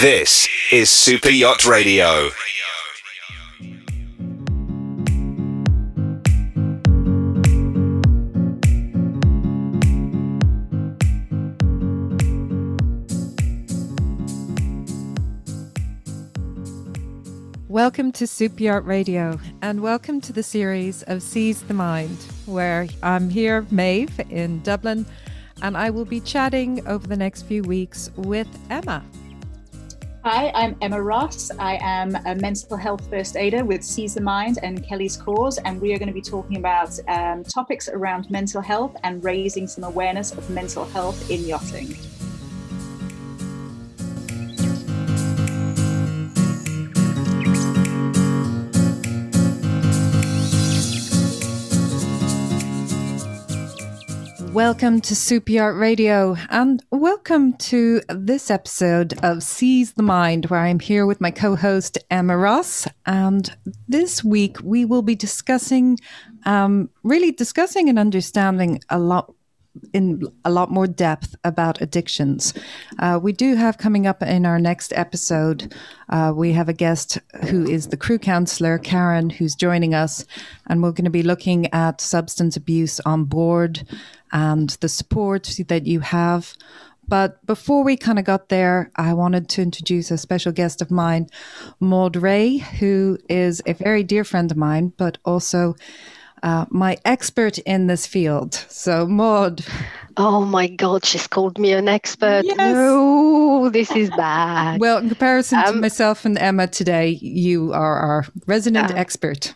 This is Super Yacht Radio. Welcome to Super Yacht Radio and welcome to the series of Seize the Mind, where I'm here, Maeve, in Dublin, and I will be chatting over the next few weeks with Emma. Hi, I'm Emma Ross. I am a mental health first aider with Seize the Mind and Kelly's Cause, and we are going to be talking about um, topics around mental health and raising some awareness of mental health in yachting. Welcome to Super Yacht Radio and welcome to this episode of Seize the Mind, where I'm here with my co host Emma Ross. And this week we will be discussing, um, really discussing and understanding a lot. In a lot more depth about addictions. Uh, we do have coming up in our next episode, uh, we have a guest who is the crew counselor, Karen, who's joining us. And we're going to be looking at substance abuse on board and the support that you have. But before we kind of got there, I wanted to introduce a special guest of mine, Maud Ray, who is a very dear friend of mine, but also uh, my expert in this field. So, Maud. Oh my God, she's called me an expert. Yes. No, this is bad. Well, in comparison um, to myself and Emma today, you are our resident uh, expert.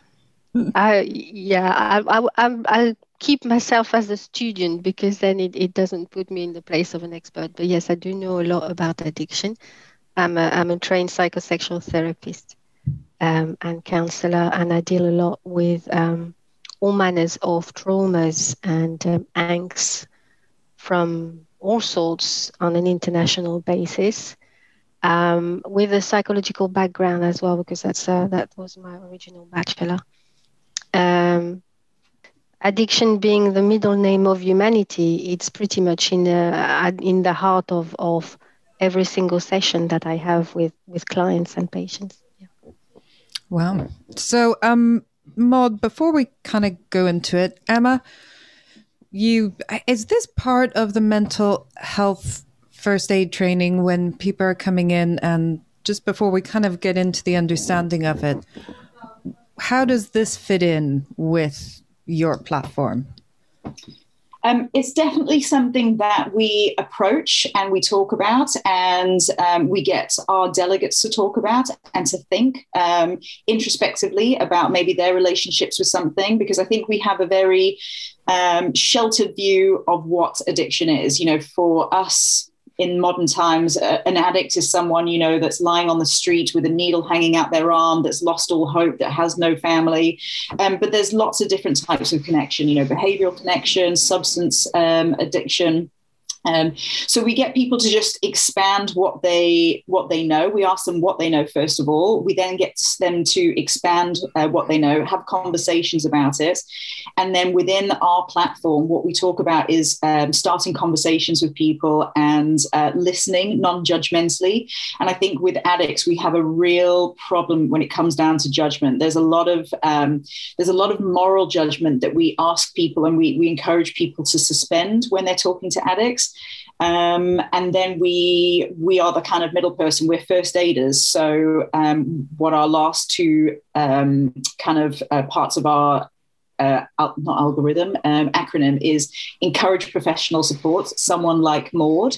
I, yeah, I, I, I, I'll keep myself as a student because then it, it doesn't put me in the place of an expert. But yes, I do know a lot about addiction. I'm a, I'm a trained psychosexual therapist um, and counselor, and I deal a lot with um, all manners of traumas and um, angst from all sorts on an international basis. Um, with a psychological background as well, because that's uh, that was my original bachelor. Um, addiction being the middle name of humanity, it's pretty much in the, in the heart of, of every single session that I have with, with clients and patients. Yeah. Wow. So, um, Maud, before we kind of go into it, Emma, you is this part of the mental health first aid training when people are coming in and just before we kind of get into the understanding of it, how does this fit in with your platform? Um, it's definitely something that we approach and we talk about, and um, we get our delegates to talk about and to think um, introspectively about maybe their relationships with something, because I think we have a very um, sheltered view of what addiction is. You know, for us, in modern times, uh, an addict is someone, you know, that's lying on the street with a needle hanging out their arm, that's lost all hope, that has no family. Um, but there's lots of different types of connection, you know, behavioral connection, substance um, addiction. Um, so we get people to just expand what they what they know. We ask them what they know first of all. We then get them to expand uh, what they know, have conversations about it, and then within our platform, what we talk about is um, starting conversations with people and uh, listening non-judgmentally. And I think with addicts, we have a real problem when it comes down to judgment. There's a lot of um, there's a lot of moral judgment that we ask people and we we encourage people to suspend when they're talking to addicts. Um, and then we we are the kind of middle person. We're first aiders. So um, what our last two um, kind of uh, parts of our uh, not algorithm um, acronym is encourage professional support. Someone like Maud,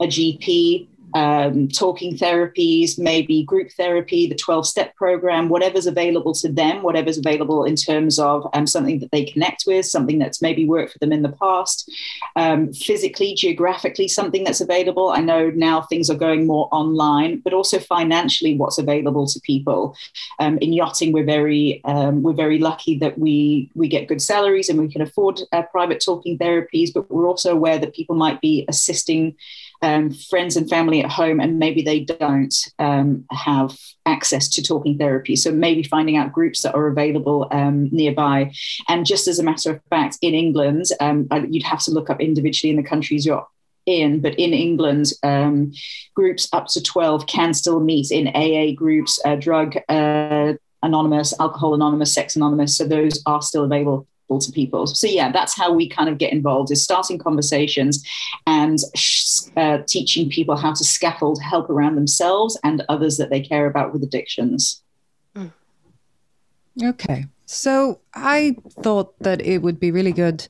a GP, um, talking therapies, maybe group therapy, the 12 step program, whatever's available to them, whatever's available in terms of um, something that they connect with, something that's maybe worked for them in the past, um, physically, geographically, something that's available. I know now things are going more online, but also financially, what's available to people. Um, in yachting, we're very um, we're very lucky that we we get good salaries and we can afford uh, private talking therapies, but we're also aware that people might be assisting um, friends and family at home, and maybe they don't um, have access to talking therapy. So maybe finding out groups that are available um, nearby. And just as a matter of fact, in England, um, you'd have to look up individually in the countries you're in, but in England, um, groups up to 12 can still meet in AA groups, uh, drug uh, anonymous, alcohol anonymous, sex anonymous. So those are still available to people. So yeah, that's how we kind of get involved is starting conversations and uh, teaching people how to scaffold help around themselves and others that they care about with addictions. Mm. Okay. So I thought that it would be really good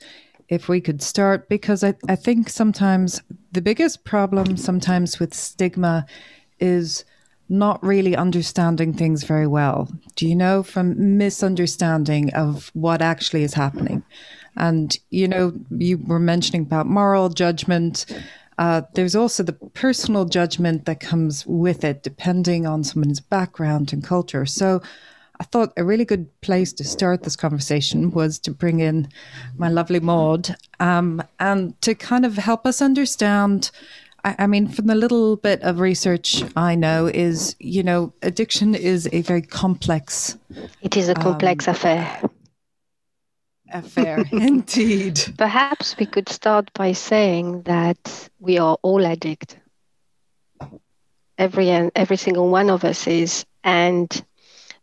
if we could start because I, I think sometimes the biggest problem sometimes with stigma is not really understanding things very well. Do you know from misunderstanding of what actually is happening? And you know, you were mentioning about moral judgment. Uh, there's also the personal judgment that comes with it, depending on someone's background and culture. So, I thought a really good place to start this conversation was to bring in my lovely Maud um, and to kind of help us understand. I, I mean, from the little bit of research I know, is you know, addiction is a very complex. It is a complex um, affair. Affair, indeed. Perhaps we could start by saying that we are all addicts. Every every single one of us is, and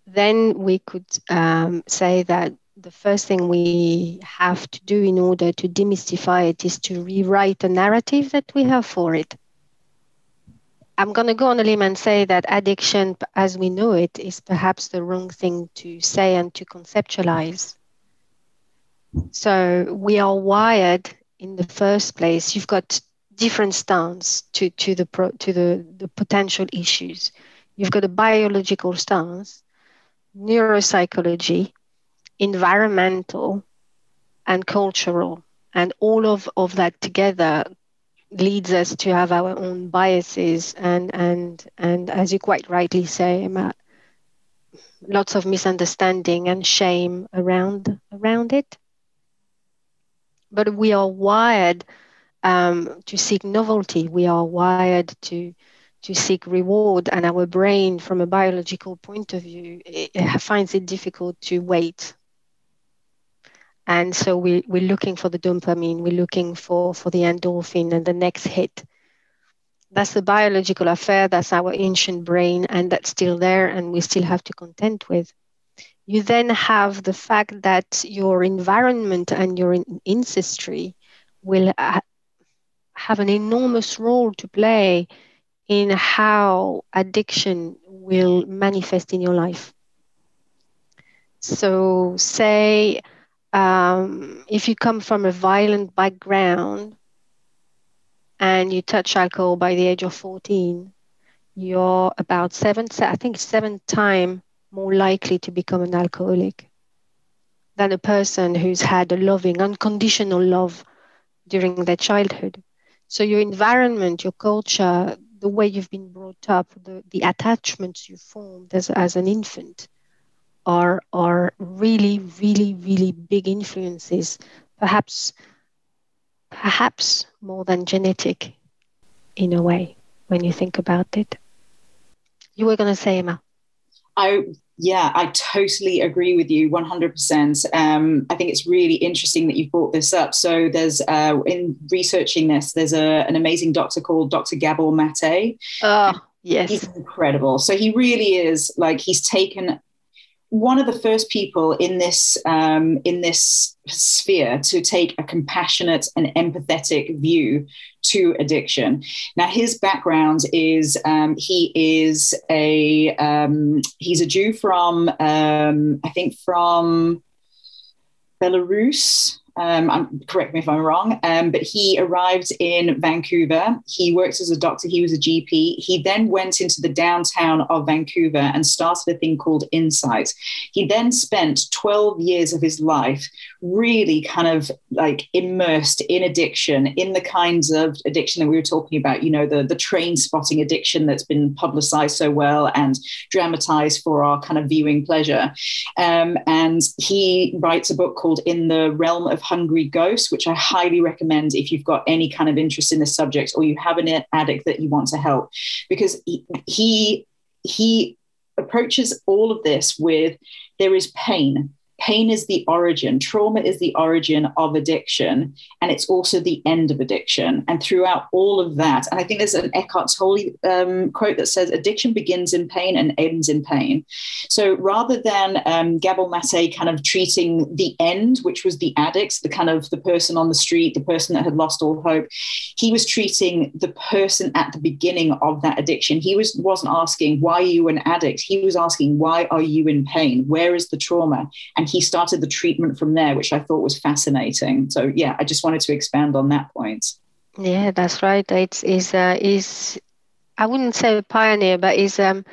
then we could um, say that the first thing we have to do in order to demystify it is to rewrite the narrative that we have for it. I'm going to go on a limb and say that addiction, as we know it, is perhaps the wrong thing to say and to conceptualize. So we are wired in the first place. You've got different stance to, to the pro, to the, the potential issues. You've got a biological stance, neuropsychology, environmental, and cultural. And all of, of that together leads us to have our own biases and and and as you quite rightly say Matt, lots of misunderstanding and shame around around it but we are wired um, to seek novelty we are wired to to seek reward and our brain from a biological point of view it, it finds it difficult to wait and so we, we're looking for the dopamine we're looking for for the endorphin and the next hit that's the biological affair that's our ancient brain and that's still there and we still have to contend with you then have the fact that your environment and your ancestry will uh, have an enormous role to play in how addiction will manifest in your life. So, say um, if you come from a violent background and you touch alcohol by the age of 14, you're about seven, I think seven times more likely to become an alcoholic than a person who's had a loving, unconditional love during their childhood. So your environment, your culture, the way you've been brought up, the, the attachments you formed as, as an infant are, are really, really, really big influences, perhaps, perhaps more than genetic in a way when you think about it. You were going to say, Emma. I yeah, I totally agree with you 100%. Um, I think it's really interesting that you brought this up. So, there's uh, in researching this, there's a, an amazing doctor called Dr. Gabor Mate. Oh, yes. He's incredible. So, he really is like, he's taken one of the first people in this um, in this sphere to take a compassionate and empathetic view to addiction. Now, his background is um, he is a um, he's a Jew from um, I think from Belarus. Um, correct me if I'm wrong, um, but he arrived in Vancouver. He worked as a doctor. He was a GP. He then went into the downtown of Vancouver and started a thing called Insite. He then spent 12 years of his life really kind of like immersed in addiction, in the kinds of addiction that we were talking about, you know, the, the Trainspotting addiction that's been publicized so well and dramatized for our kind of viewing pleasure. Um, and he writes a book called In the Realm of Hungry Ghosts, which I highly recommend if you've got any kind of interest in this subject or you have an addict that you want to help, because he, he, he approaches all of this with there is pain pain is the origin, trauma is the origin of addiction, and it's also the end of addiction. And throughout all of that, and I think there's an Eckhart Tolle um, quote that says, addiction begins in pain and ends in pain. So rather than um, Gabor Mate kind of treating the end, which was the addicts, the kind of the person on the street, the person that had lost all hope, he was treating the person at the beginning of that addiction. He was, wasn't asking, why are you an addict? He was asking, why are you in pain? Where is the trauma? And he started the treatment from there, which I thought was fascinating. So yeah, I just wanted to expand on that point. Yeah, that's right. It's is uh, is I wouldn't say a pioneer, but is um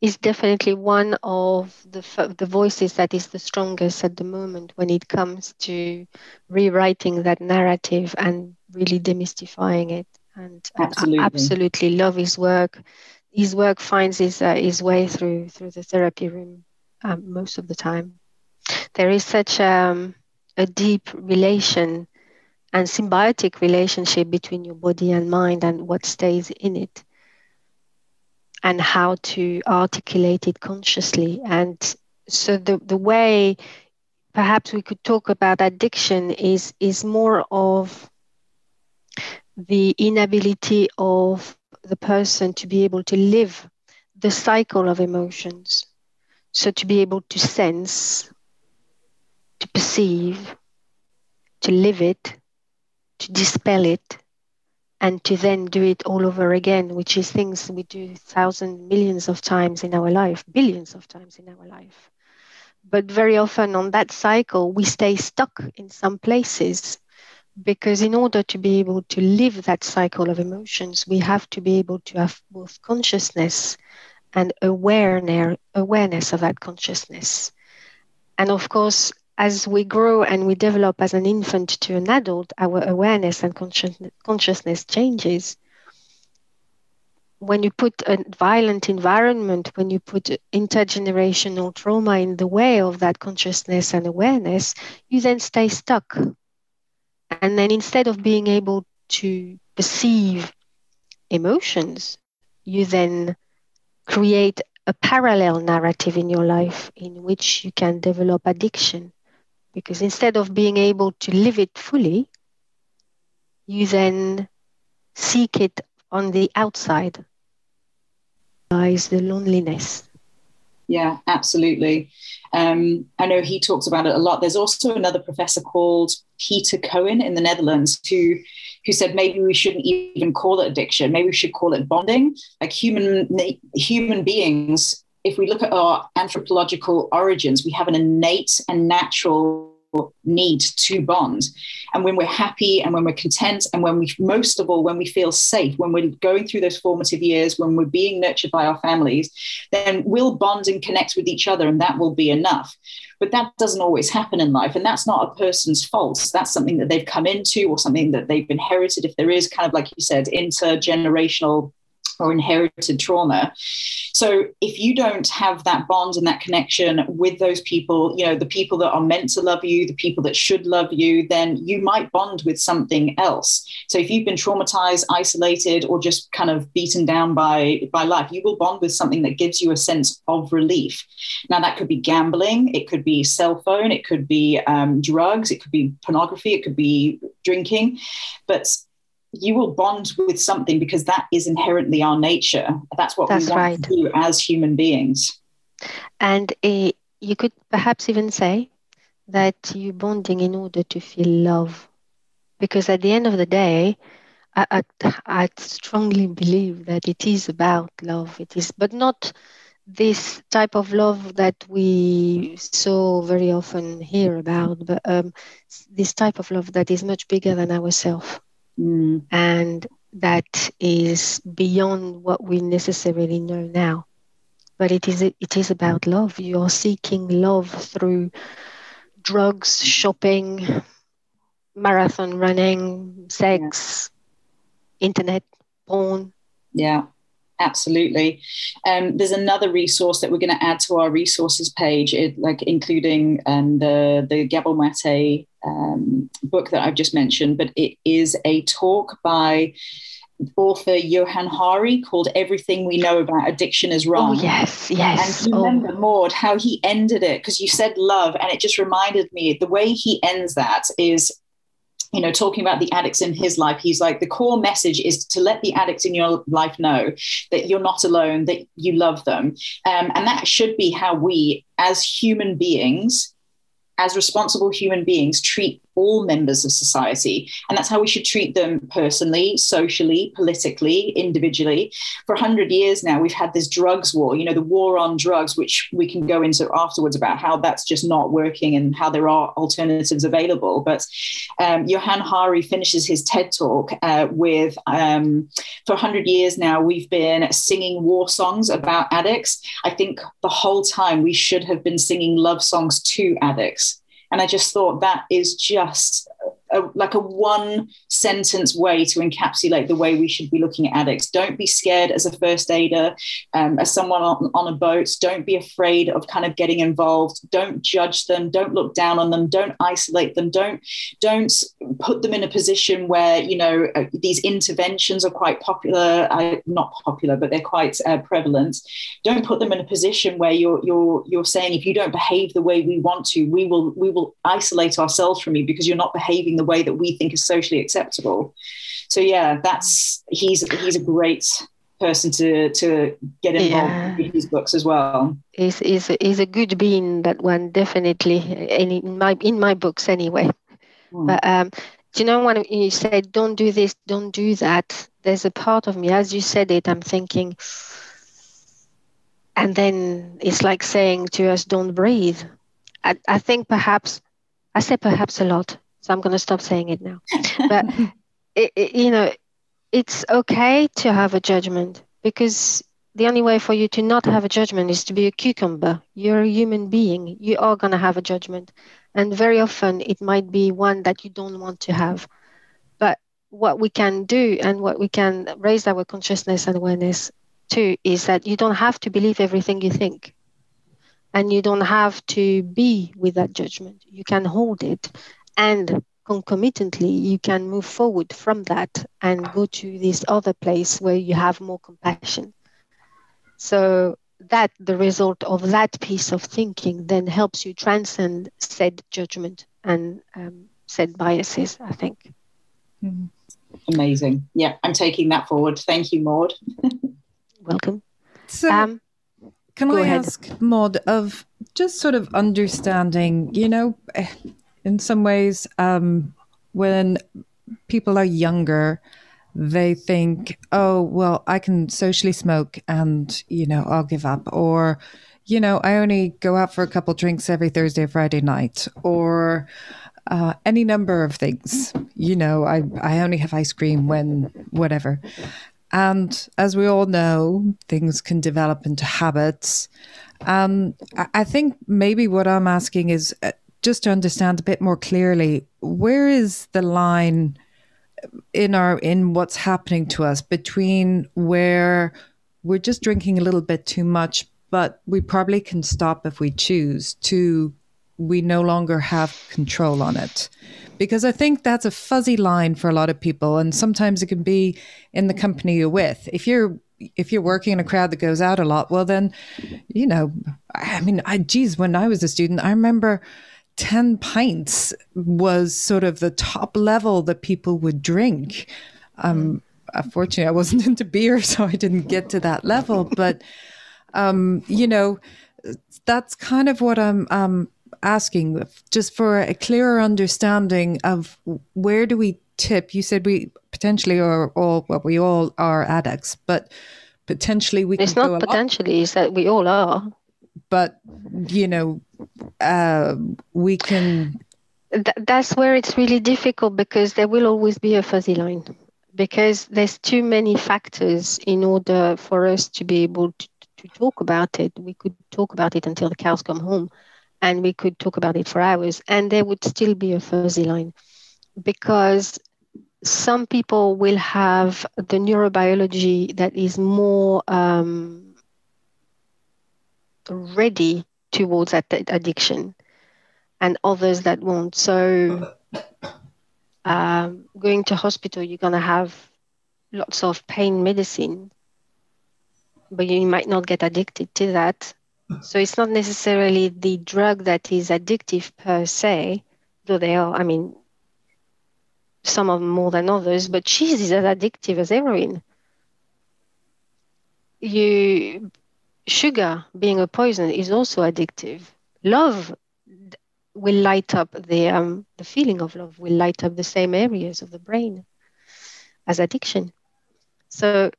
is definitely one of the the voices that is the strongest at the moment when it comes to rewriting that narrative and really demystifying it. And, absolutely. absolutely love his work. His work finds his uh, his way through through the therapy room um, most of the time there is such um, a deep relation and symbiotic relationship between your body and mind and what stays in it and how to articulate it consciously. And so the, the way perhaps we could talk about addiction is is more of the inability of the person to be able to live the cycle of emotions. So to be able to sense to perceive, to live it, to dispel it, and to then do it all over again, which is things we do thousands, millions of times in our life, billions of times in our life. But very often on that cycle, we stay stuck in some places because in order to be able to live that cycle of emotions, we have to be able to have both consciousness and awareness, awareness of that consciousness. And of course, as we grow and we develop as an infant to an adult, our awareness and consciousness changes. When you put a violent environment, when you put intergenerational trauma in the way of that consciousness and awareness, you then stay stuck. And then instead of being able to perceive emotions, you then create a parallel narrative in your life in which you can develop addiction because instead of being able to live it fully, you then seek it on the outside. Lies the loneliness. Yeah, absolutely. Um, I know he talks about it a lot. There's also another professor called Peter Cohen in the Netherlands who who said maybe we shouldn't even call it addiction. Maybe we should call it bonding. Like human human beings if we look at our anthropological origins, we have an innate and natural need to bond. And when we're happy and when we're content, and when we, most of all, when we feel safe, when we're going through those formative years, when we're being nurtured by our families, then we'll bond and connect with each other, and that will be enough. But that doesn't always happen in life. And that's not a person's fault. That's something that they've come into or something that they've inherited. If there is kind of, like you said, intergenerational or inherited trauma. So if you don't have that bond and that connection with those people, you know, the people that are meant to love you, the people that should love you, then you might bond with something else. So if you've been traumatized, isolated, or just kind of beaten down by by life, you will bond with something that gives you a sense of relief. Now that could be gambling, it could be cell phone, it could be um, drugs, it could be pornography, it could be drinking, but you will bond with something because that is inherently our nature. That's what That's we want right. to do as human beings. And uh, you could perhaps even say that you're bonding in order to feel love. Because at the end of the day, I, I, I strongly believe that it is about love. It is, but not this type of love that we so very often hear about, but um, this type of love that is much bigger than ourselves. Mm. And that is beyond what we necessarily know now. But it is it is about love. You're seeking love through drugs, shopping, marathon running, sex, yeah. internet, porn. Yeah, absolutely. Um, there's another resource that we're going to add to our resources page, it, like including um, the the Gabor Mate um, book that I've just mentioned, but it is a talk by author Johann Hari called Everything We Know About Addiction is Wrong. Oh, yes, yes. And you oh. remember, Maud, how he ended it because you said love, and it just reminded me the way he ends that is you know, talking about the addicts in his life, he's like, the core message is to let the addicts in your life know that you're not alone, that you love them. Um, and that should be how we, as human beings, as responsible human beings, treat all members of society. And that's how we should treat them personally, socially, politically, individually. For 100 years now, we've had this drugs war, you know, the war on drugs, which we can go into afterwards about how that's just not working and how there are alternatives available. But um, Johann Hari finishes his TED talk uh, with um, for 100 years now, we've been singing war songs about addicts. I think the whole time we should have been singing love songs to addicts. And I just thought that is just a, like a one sentence way to encapsulate the way we should be looking at addicts. Don't be scared as a first aider, um, as someone on, on, a boat. Don't be afraid of kind of getting involved. Don't judge them. Don't look down on them. Don't isolate them. Don't don't put them in a position where you know uh, these interventions are quite popular. Uh, not popular, but they're quite uh, prevalent. Don't put them in a position where you're you're you're saying if you don't behave the way we want to, we will we will isolate ourselves from you because you're not behaving the way that we think is socially acceptable. So yeah, that's he's he's a great person to to get involved yeah. with his books as well. He's is is a good being that one definitely in my in my books anyway. Mm. But um, do you know when you said don't do this, don't do that? There's a part of me as you said it, I'm thinking, and then it's like saying to us, don't breathe. I, I think perhaps I say perhaps a lot so I'm going to stop saying it now. But, it, it, you know, it's okay to have a judgment because the only way for you to not have a judgment is to be a cucumber. You're a human being. You are going to have a judgment. And very often it might be one that you don't want to have. But what we can do and what we can raise our consciousness and awareness to is that you don't have to believe everything you think. And you don't have to be with that judgment. You can hold it and concomitantly you can move forward from that and go to this other place where you have more compassion. So that the result of that piece of thinking then helps you transcend said judgment and um, said biases i think. Mm-hmm. amazing. Yeah i'm taking that forward. Thank you maud. Welcome. So um, can i ahead. ask maud of just sort of understanding you know eh, in some ways, um, when people are younger, they think, oh, well, I can socially smoke and, you know, I'll give up. Or, you know, I only go out for a couple drinks every Thursday or Friday night. Or, uh, any number of things. You know, I, I only have ice cream when whatever. And as we all know, things can develop into habits. Um, I, think maybe what I'm asking is uh, just to understand a bit more clearly, where is the line in our in what's happening to us between where we're just drinking a little bit too much, but we probably can stop if we choose to we no longer have control on it. Because I think that's a fuzzy line for a lot of people. And sometimes it can be in the company you're with. If you're if you're working in a crowd that goes out a lot, well then, you know, I mean, I geez, when I was a student, I remember 10 pints was sort of the top level that people would drink. Um, unfortunately, I wasn't into beer, so I didn't get to that level. But, um, you know, that's kind of what I'm um, asking, just for a clearer understanding of where do we tip. You said we potentially are all, well, we all are addicts, but potentially we it's not potentially, it's that we all are. But, you know, uh, we can. Th- that's where it's really difficult because there will always be a fuzzy line because there's too many factors in order for us to be able to, to talk about it. We could talk about it until the cows come home and we could talk about it for hours and there would still be a fuzzy line because some people will have the neurobiology that is more um, ready towards that addiction and others that won't. So, um, going to hospital, you're going to have lots of pain medicine, but you might not get addicted to that. So it's not necessarily the drug that is addictive per se, though they are, I mean, some of them more than others, but cheese is as addictive as heroin. You sugar being a poison is also addictive. Love will light up the um, the feeling of love will light up the same areas of the brain as addiction. So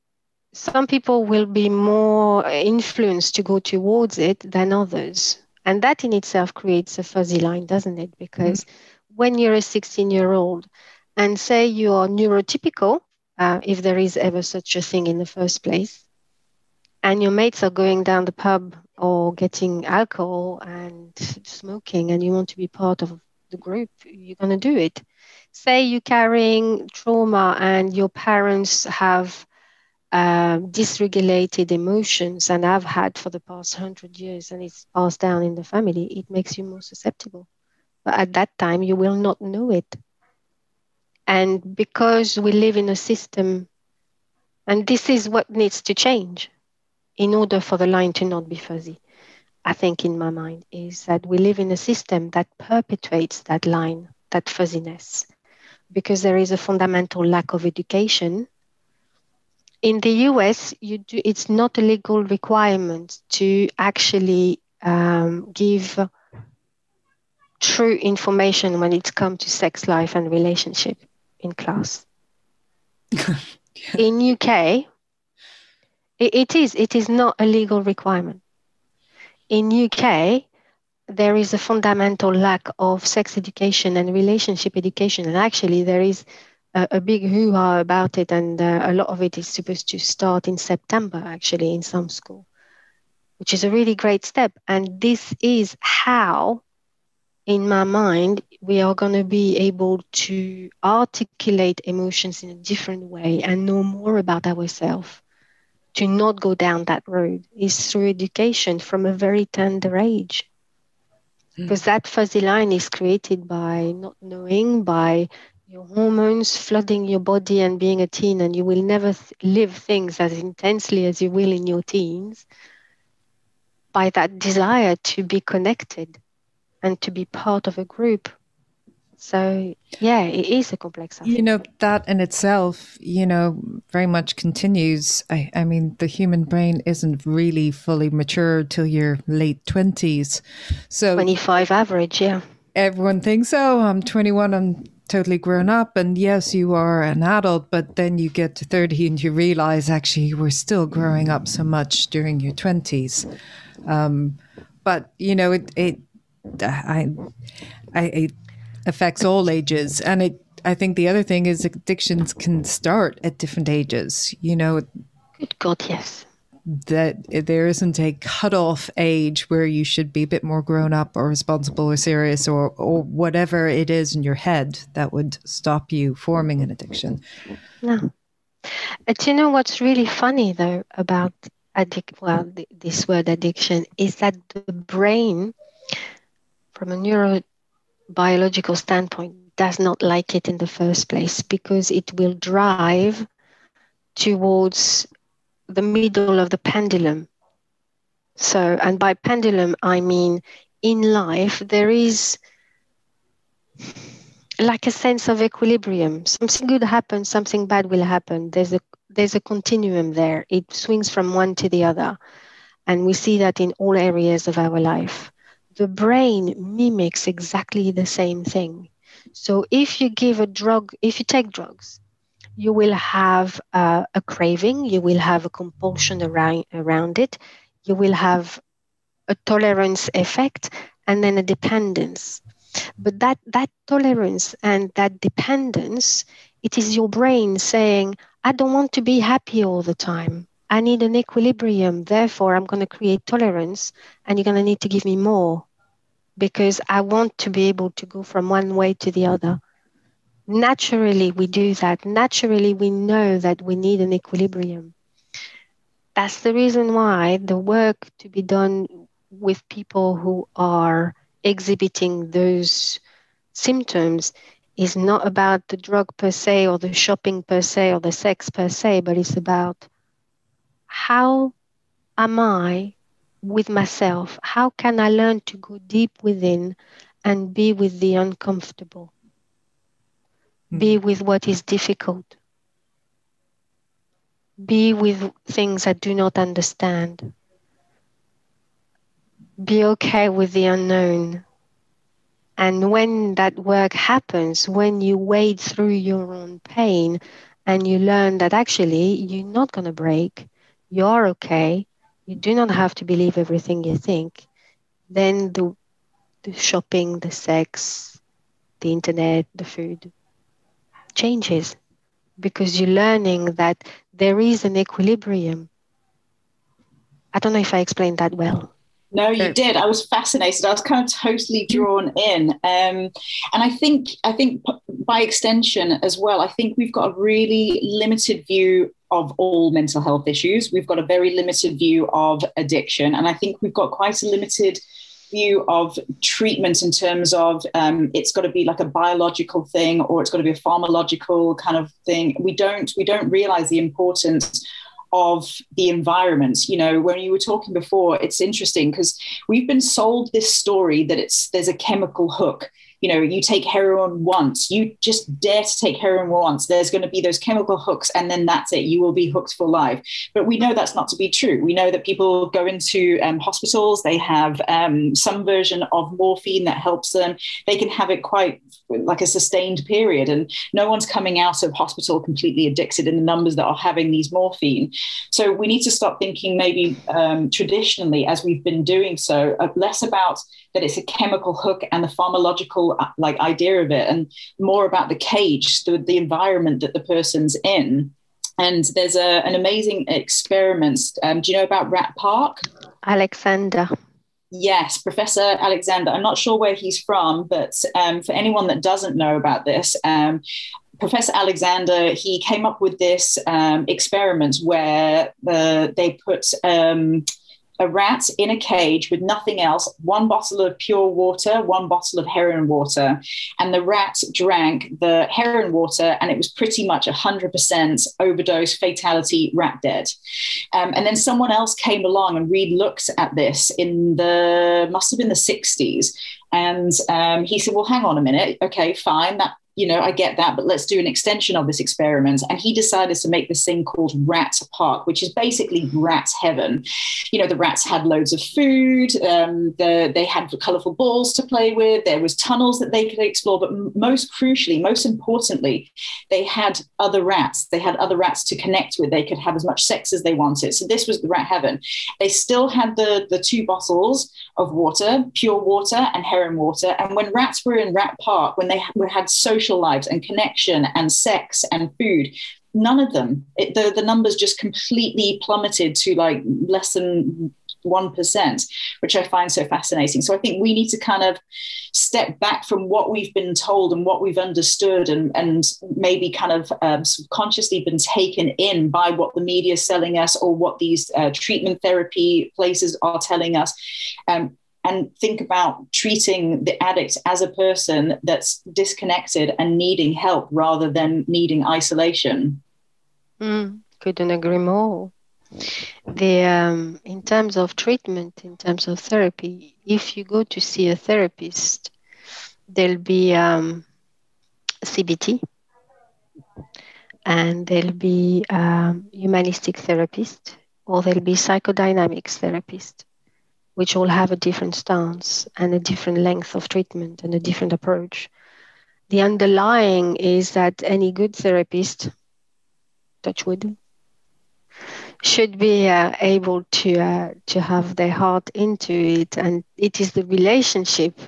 some people will be more influenced to go towards it than others. And that in itself creates a fuzzy line, doesn't it? Because mm-hmm. when you're a 16 year old and say you are neurotypical, uh, if there is ever such a thing in the first place, and your mates are going down the pub or getting alcohol and smoking, and you want to be part of the group, you're going to do it. Say you're carrying trauma and your parents have uh, dysregulated emotions and have had for the past hundred years, and it's passed down in the family, it makes you more susceptible. But at that time, you will not know it. And because we live in a system, and this is what needs to change in order for the line to not be fuzzy, I think in my mind, is that we live in a system that perpetuates that line, that fuzziness, because there is a fundamental lack of education. In the US, you do, it's not a legal requirement to actually um, give true information when it comes to sex life and relationship in class. yeah. In UK, it, it is it is not a legal requirement. In UK, there is a fundamental lack of sex education and relationship education, and actually there is a, a big hoo-ha about it, and uh, a lot of it is supposed to start in September, actually, in some school, which is a really great step. And this is how in my mind, we are going to be able to articulate emotions in a different way and know more about ourselves. To not go down that road is through education from a very tender age. Mm. Because that fuzzy line is created by not knowing, by your hormones flooding your body and being a teen, and you will never th- live things as intensely as you will in your teens by that desire to be connected and to be part of a group. So yeah, it is a complex. You know that in itself, you know, very much continues. I, I mean, the human brain isn't really fully mature till your late twenties. So twenty-five average, yeah. Everyone thinks, oh, I'm 21, I'm totally grown up, and yes, you are an adult. But then you get to 30 and you realize actually you were still growing up so much during your 20s. Um, but you know, it, it I, I, it affects all ages, and it. I think the other thing is addictions can start at different ages. You know, good God, yes. That there isn't a cutoff age where you should be a bit more grown up or responsible or serious or or whatever it is in your head that would stop you forming an addiction. No. But you know what's really funny though about addic- well, th- this word addiction is that the brain from a neurobiological standpoint, does not like it in the first place because it will drive towards the middle of the pendulum. So, and by pendulum, I mean in life, there is like a sense of equilibrium. Something good happens, something bad will happen. There's a there's a continuum there. It swings from one to the other. And we see that in all areas of our life the brain mimics exactly the same thing. So if you give a drug, if you take drugs, you will have uh, a craving, you will have a compulsion around, around it, you will have a tolerance effect, and then a dependence. But that, that tolerance and that dependence, it is your brain saying, I don't want to be happy all the time. I need an equilibrium. Therefore, I'm going to create tolerance, and you're going to need to give me more because I want to be able to go from one way to the other. Naturally, we do that. Naturally, we know that we need an equilibrium. That's the reason why the work to be done with people who are exhibiting those symptoms is not about the drug per se or the shopping per se or the sex per se, but it's about how am I with myself? How can I learn to go deep within and be with the uncomfortable? Mm-hmm. Be with what is difficult. Be with things I do not understand. Be okay with the unknown and when that work happens, when you wade through your own pain and you learn that actually you're not going to break, you're okay, you do not have to believe everything you think, then the, the shopping, the sex, the internet, the food changes because you're learning that there is an equilibrium. I don't know if I explained that well. No, you did. I was fascinated. I was kind of totally drawn in, um, and I think I think by extension as well. I think we've got a really limited view of all mental health issues. We've got a very limited view of addiction, and I think we've got quite a limited view of treatment in terms of um, it's got to be like a biological thing or it's got to be a pharmacological kind of thing. We don't we don't realize the importance of the environment. You know, when you were talking before, it's interesting because we've been sold this story that it's there's a chemical hook you know, you take heroin once, you just dare to take heroin once, there's going to be those chemical hooks, and then that's it. You will be hooked for life. But we know that's not to be true. We know that people go into um, hospitals, they have um, some version of morphine that helps them. They can have it quite like a sustained period, and no one's coming out of hospital completely addicted in the numbers that are having these morphine. So we need to stop thinking maybe um, traditionally, as we've been doing so, uh, less about that it's a chemical hook and the pharmacological uh, like idea of it and more about the cage the, the environment that the person's in. And there's a, an amazing experiment. Um, do you know about rat park? Alexander Yes, Professor Alexander. I'm not sure where he's from, but um, for anyone that doesn't know about this, um, Professor Alexander he came up with this um, experiment where uh, they put um, a rat in a cage with nothing else, one bottle of pure water, one bottle of heroin water. And the rat drank the heroin water, and it was pretty much 100% overdose, fatality, rat dead. Um, and then someone else came along and re looked at this in the, must have been the 60s. And um, he said, Well, hang on a minute. Okay, fine. That you know, I get that, but let's do an extension of this experiment. And he decided to make this thing called Rat Park, which is basically rat heaven. You know, the rats had loads of food, um, the, they had colorful balls to play with, there was tunnels that they could explore, but most crucially, most importantly, they had other rats. They had other rats to connect with. They could have as much sex as they wanted. So this was the rat heaven. They still had the, the two bottles of water, pure water and heroin water. And when rats were in Rat Park, when they had social social lives and connection and sex and food none of them it, the, the numbers just completely plummeted to like less than 1%, which I find so fascinating. So I think we need to kind of step back from what we've been told and what we've understood and, and maybe kind of um, subconsciously been taken in by what the media is selling us or what these uh, treatment therapy places are telling us. Um, and think about treating the addict as a person that's disconnected and needing help rather than needing isolation. Mm, couldn't agree more. The um, in terms of treatment, in terms of therapy, if you go to see a therapist, there'll be um, CBT, and there'll be um, humanistic therapist, or there'll be psychodynamics therapist which all have a different stance and a different length of treatment and a different approach. The underlying is that any good therapist, touch wood, should be uh, able to uh, to have their heart into it, and it is the relationship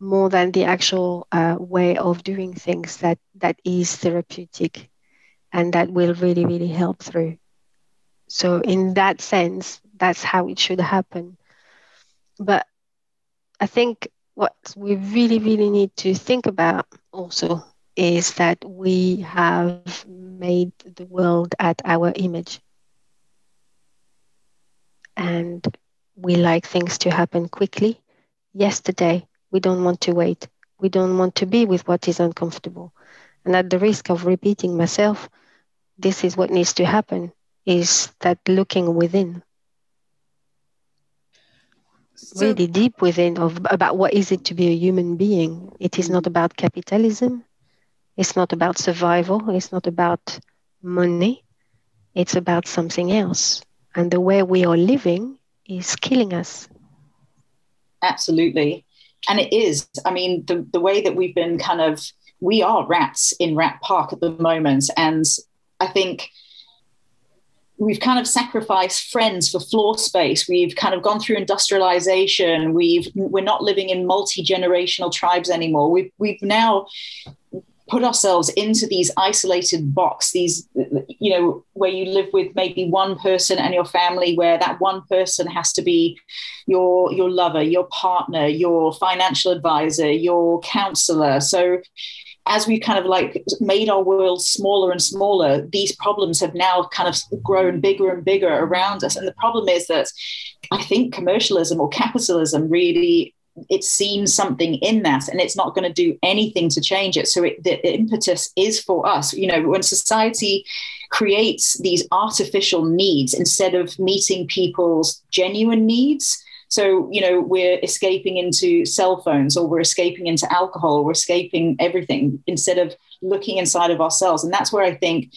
more than the actual uh, way of doing things that that is therapeutic, and that will really really help through. So in that sense, that's how it should happen. But I think what we really, really need to think about also is that we have made the world at our image. And we like things to happen quickly. Yesterday, we don't want to wait. We don't want to be with what is uncomfortable. And at the risk of repeating myself, this is what needs to happen is that looking within. So, really deep within of about what is it to be a human being. It is not mm. about capitalism. It's not about survival. It's not about money. It's about something else. And the way we are living is killing us. Absolutely. And it is. I mean, the, the way that we've been kind of we are rats in Rat Park at the moment. And I think we've kind of sacrificed friends for floor space. We've kind of gone through industrialization. We've we're not living in multi-generational tribes anymore. We've we've now put ourselves into these isolated box these you know where you live with maybe one person and your family where that one person has to be your your lover your partner your financial advisor your counselor so as we kind of like made our world smaller and smaller, these problems have now kind of grown bigger and bigger around us. And the problem is that I think commercialism or capitalism really it seems something in that and it's not going to do anything to change it so it, the impetus is for us you know when society creates these artificial needs instead of meeting people's genuine needs so, you know, we're escaping into cell phones or we're escaping into alcohol, we're escaping everything instead of looking inside of ourselves. And that's where I think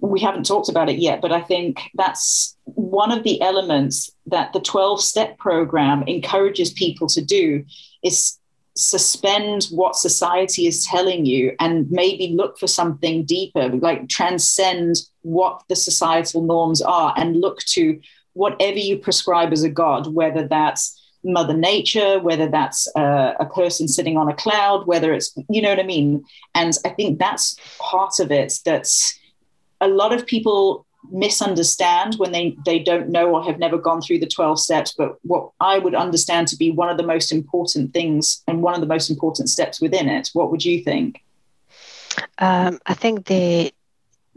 we haven't talked about it yet, but I think that's one of the elements that the 12 step program encourages people to do is suspend what society is telling you and maybe look for something deeper, like transcend what the societal norms are and look to whatever you prescribe as a god, whether that's Mother Nature, whether that's a, a person sitting on a cloud, whether it's, you know what I mean? And I think that's part of it that's a lot of people misunderstand when they, they don't know or have never gone through the 12 steps. But what I would understand to be one of the most important things and one of the most important steps within it, what would you think? Um, I think the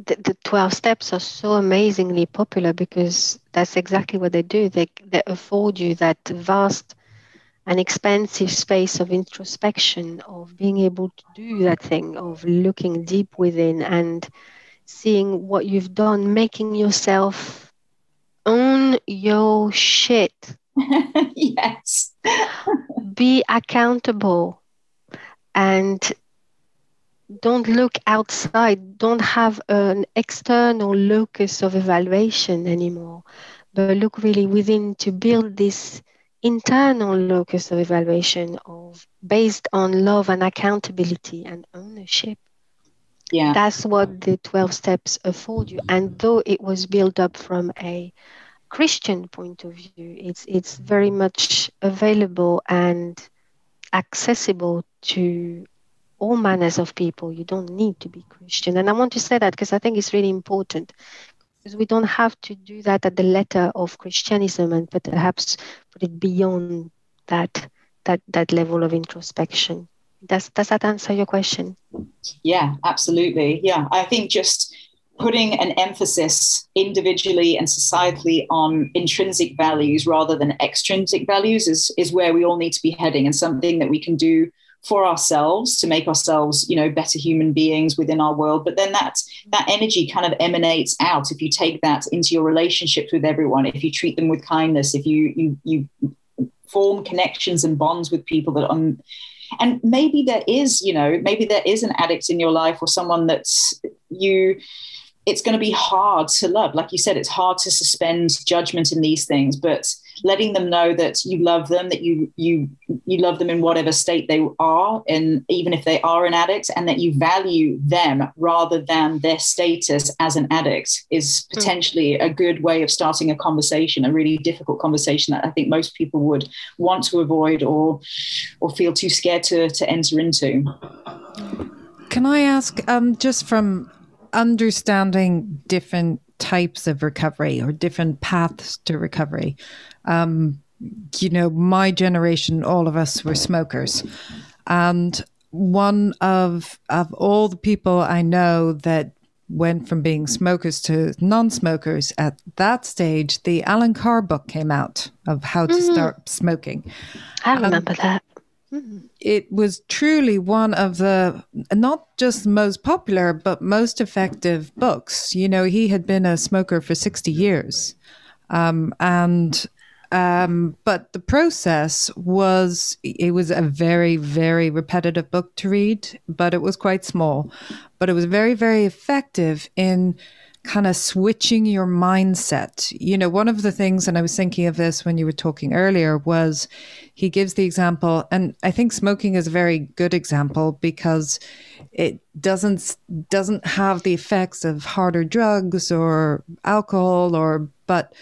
the, the 12 steps are so amazingly popular because that's exactly what they do. They, they afford you that vast and expansive space of introspection, of being able to do that thing, of looking deep within and seeing what you've done, making yourself own your shit. yes. Be accountable and don't look outside, don't have an external locus of evaluation anymore, but look really within to build this internal locus of evaluation of based on love and accountability and ownership. Yeah. That's what the 12 steps afford you. And though it was built up from a Christian point of view, it's it's very much available and accessible to all manners of people. You don't need to be Christian. And I want to say that because I think it's really important because we don't have to do that at the letter of Christianism and perhaps put it beyond that that that level of introspection. Does does that answer your question? Yeah, absolutely. Yeah. I think just putting an emphasis individually and societally on intrinsic values rather than extrinsic values is, is where we all need to be heading and something that we can do for ourselves to make ourselves you know better human beings within our world. But then that that energy kind of emanates out if you take that into your relationships with everyone if you treat them with kindness if you you you form connections and bonds with people that um and maybe there is you know maybe there is an addict in your life or someone that's you it's going to be hard to love. Like you said it's hard to suspend judgment in these things but letting them know that you love them, that you you you love them in whatever state they are, and even if they are an addict, and that you value them rather than their status as an addict is hmm. potentially a good way of starting a conversation, a really difficult conversation that I think most people would want to avoid or or feel too scared to to enter into. Can I ask, um, just from understanding different types of recovery or different paths to recovery. Um, you know, my generation, all of us were smokers. And one of of all the people I know that went from being smokers to non-smokers at that stage, the Allen Carr book came out of how to mm-hmm. start smoking. I remember um, that. It was truly one of the not just most popular but most effective books. You know, he had been a smoker for sixty years, um, and um, but the process was it was a very very repetitive book to read, but it was quite small, but it was very very effective in kind of switching your mindset. You know, one of the things, and I was thinking of this when you were talking earlier, was he gives the example, and I think smoking is a very good example because it doesn't doesn't have the effects of harder drugs or alcohol or but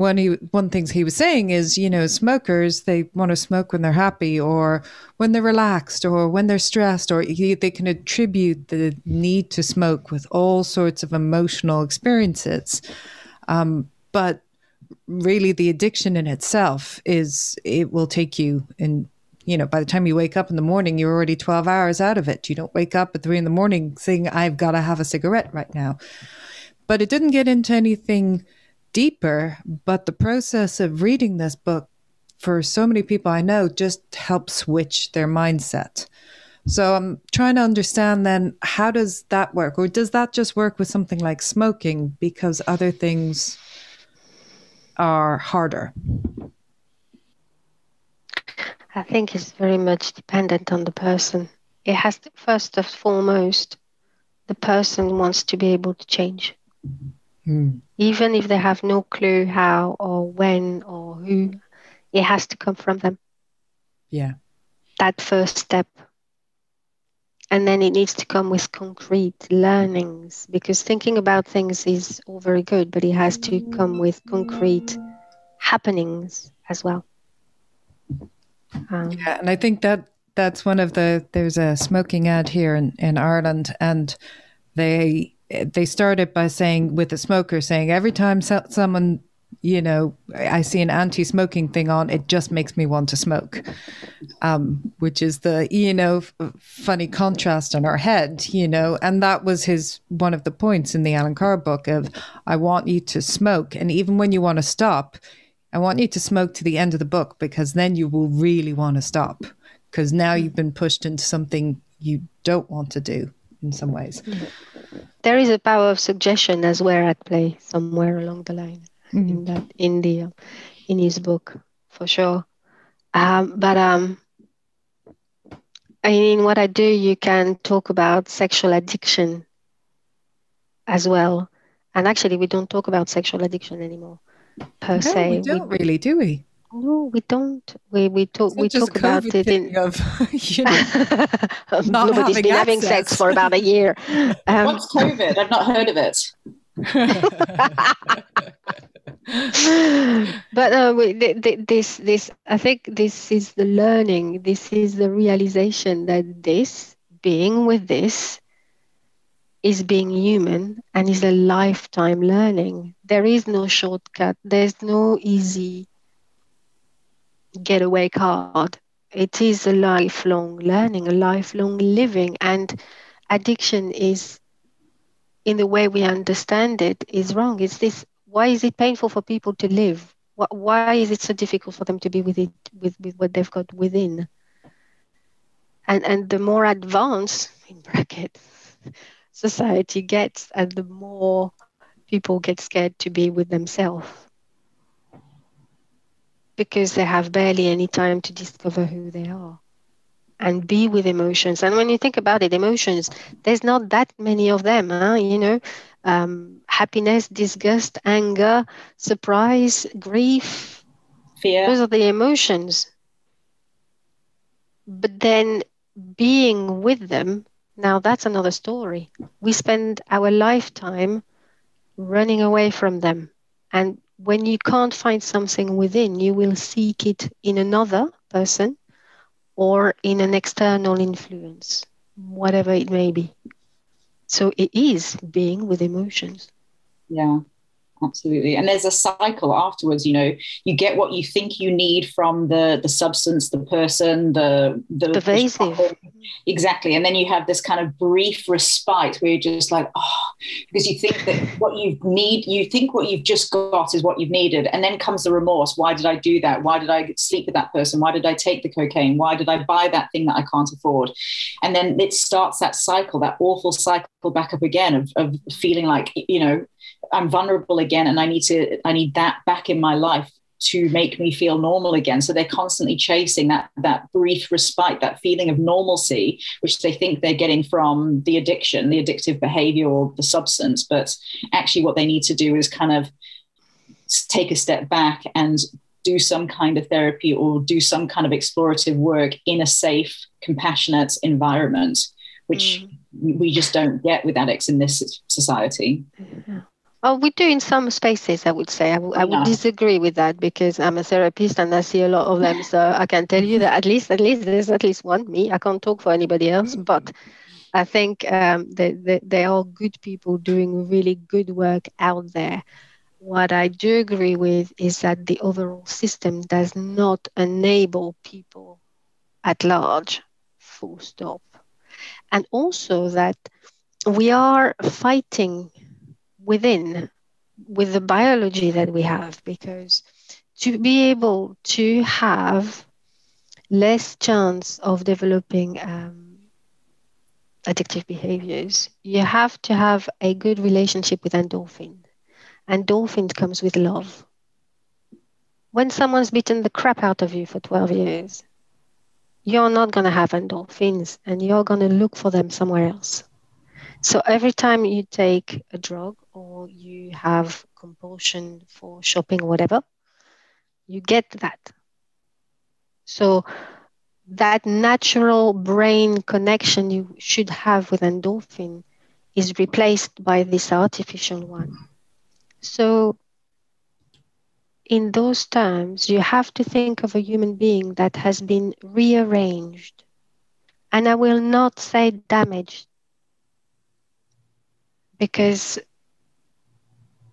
one he one things he was saying is you know smokers they want to smoke when they're happy or when they're relaxed or when they're stressed or he, they can attribute the need to smoke with all sorts of emotional experiences. Um, but really the addiction in itself is it will take you in you know by the time you wake up in the morning you're already 12 hours out of it. You don't wake up at 3 in the morning saying i've got to have a cigarette right now. But it didn't get into anything deeper, but the process of reading this book for so many people I know just helps switch their mindset. So I'm trying to understand then how does that work? Or does that just work with something like smoking because other things are harder? I think it's very much dependent on the person. It has to, first and foremost, the person wants to be able to change. Mm. Even if they have no clue how or when or who, it has to come from them. Yeah. That first step. And then it needs to come with concrete learnings because thinking about things is all very good, but it has to come with concrete happenings as well. Um, yeah, and I think that that's one of the there's a smoking ad here in, in Ireland and they they started by saying with the smoker saying every time so- someone you know i see an anti-smoking thing on it just makes me want to smoke. Um, which is the you know f- funny contrast in our head you know? And that was his one of the points in the Allen Carr book of i want you to smoke. And even when you want to stop i want you to smoke to the end of the book because then you will really want to stop because now you've been pushed into something you don't want to do in some ways there is a power of suggestion as well at play somewhere along the line mm-hmm. in that in the in his book for sure. Um, but um, in what I do, you can talk about sexual addiction as well. And actually, we don't talk about sexual addiction anymore per no, se. We don't we, really, do we? No, we don't. We we talk we talk about it in of you know, nobody's been access. having sex for about a year. Um, What's COVID? I've not heard of it. but uh, we, this this I think this is the learning. This is the realization that this being with this is being human and is a lifetime learning. There is no shortcut. There's no easy getaway card. It is a lifelong learning, a lifelong living, and addiction is, in the way we understand it, is wrong. It's this. Why is it painful for people to live? Why is it so difficult for them to be with it, with, with what they've got within? And and the more advanced in brackets society gets, and the more people get scared to be with themselves because they have barely any time to discover who they are and be with emotions. And when you think about it, emotions, there's not that many of them, huh? you know, um, happiness, disgust, anger, surprise, grief. Fear. Those are the emotions. But then being with them, now that's another story. We spend our lifetime running away from them and when you can't find something within, you will seek it in another person or in an external influence, whatever it may be. So it is being with emotions. Yeah. absolutely and there's a cycle afterwards you know you get what you think you need from the the substance the person the the, pervasive the exactly. And then you have this kind of brief respite where you're just like oh because you think that what you need you think what you've just got is what you've needed. And then comes the remorse. Why did i do that? Why did i sleep with that person? Why did i take the cocaine? Why did i buy that thing that i can't afford? And then it starts that cycle that awful cycle back up again of, of feeling like you know I'm vulnerable again and I need to I need that back in my life to make me feel normal again. So they're constantly chasing that that brief respite, that feeling of normalcy, which they think they're getting from the addiction, the addictive behavior or the substance. But actually what they need to do is kind of take a step back and do some kind of therapy or do some kind of explorative work in a safe, compassionate environment, which mm. we just don't get with addicts in this society. Yeah. Oh, we do in some spaces, I would say. I, w- I would disagree with that because I'm a therapist and I see a lot of them. So I can tell you that at least, at least there's at least one me. I can't talk for anybody else, but I think um, they, they, they are good people doing really good work out there. What I do agree with is that the overall system does not enable people at large, full stop. And also that we are fighting within with the biology that we have because to be able to have less chance of developing um, addictive behaviors you have to have a good relationship with endorphin. And endorphin comes with love. When someone's beaten the crap out of you for 12 years you're not going to have endorphins and you're going to look for them somewhere else. So every time you take a drug or you have compulsion for shopping or whatever, you get that. So that natural brain connection you should have with endorphin is replaced by this artificial one. So in those terms, you have to think of a human being that has been rearranged. And I will not say damaged because